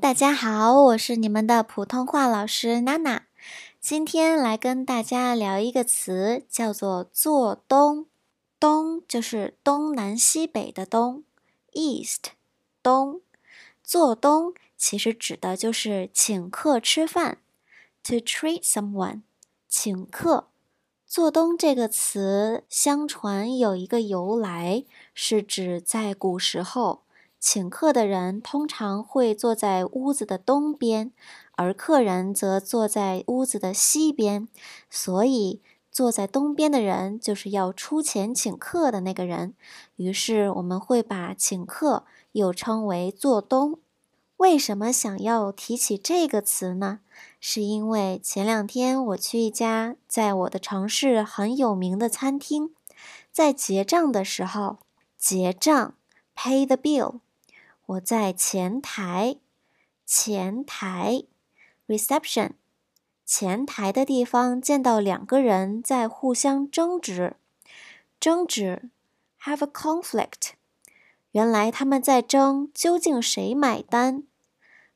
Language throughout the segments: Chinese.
大家好，我是你们的普通话老师娜娜。今天来跟大家聊一个词，叫做“做东”。东就是东南西北的东，East，东。做东其实指的就是请客吃饭，to treat someone，请客。做东这个词，相传有一个由来，是指在古时候。请客的人通常会坐在屋子的东边，而客人则坐在屋子的西边，所以坐在东边的人就是要出钱请客的那个人。于是我们会把请客又称为做东。为什么想要提起这个词呢？是因为前两天我去一家在我的城市很有名的餐厅，在结账的时候，结账 pay the bill。我在前台，前台，reception，前台的地方见到两个人在互相争执，争执，have a conflict。原来他们在争究竟谁买单，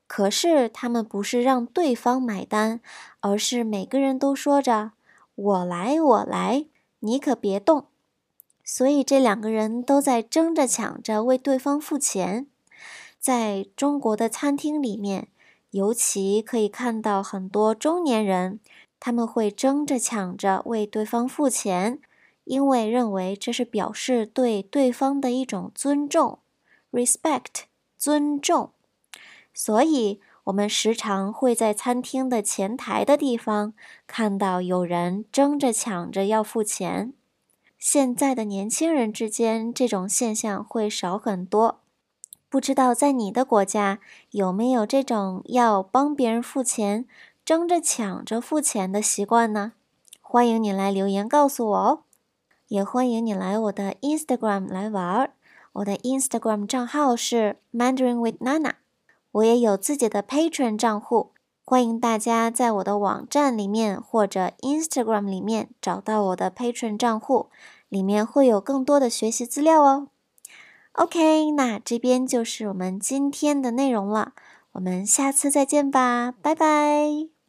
可是他们不是让对方买单，而是每个人都说着“我来，我来，你可别动”，所以这两个人都在争着抢着为对方付钱。在中国的餐厅里面，尤其可以看到很多中年人，他们会争着抢着为对方付钱，因为认为这是表示对对方的一种尊重，respect，尊重。所以，我们时常会在餐厅的前台的地方看到有人争着抢着要付钱。现在的年轻人之间，这种现象会少很多。不知道在你的国家有没有这种要帮别人付钱、争着抢着付钱的习惯呢？欢迎你来留言告诉我哦，也欢迎你来我的 Instagram 来玩儿。我的 Instagram 账号是 Mandarin with Nana，我也有自己的 Patron 账户，欢迎大家在我的网站里面或者 Instagram 里面找到我的 Patron 账户，里面会有更多的学习资料哦。OK，那这边就是我们今天的内容了，我们下次再见吧，拜拜。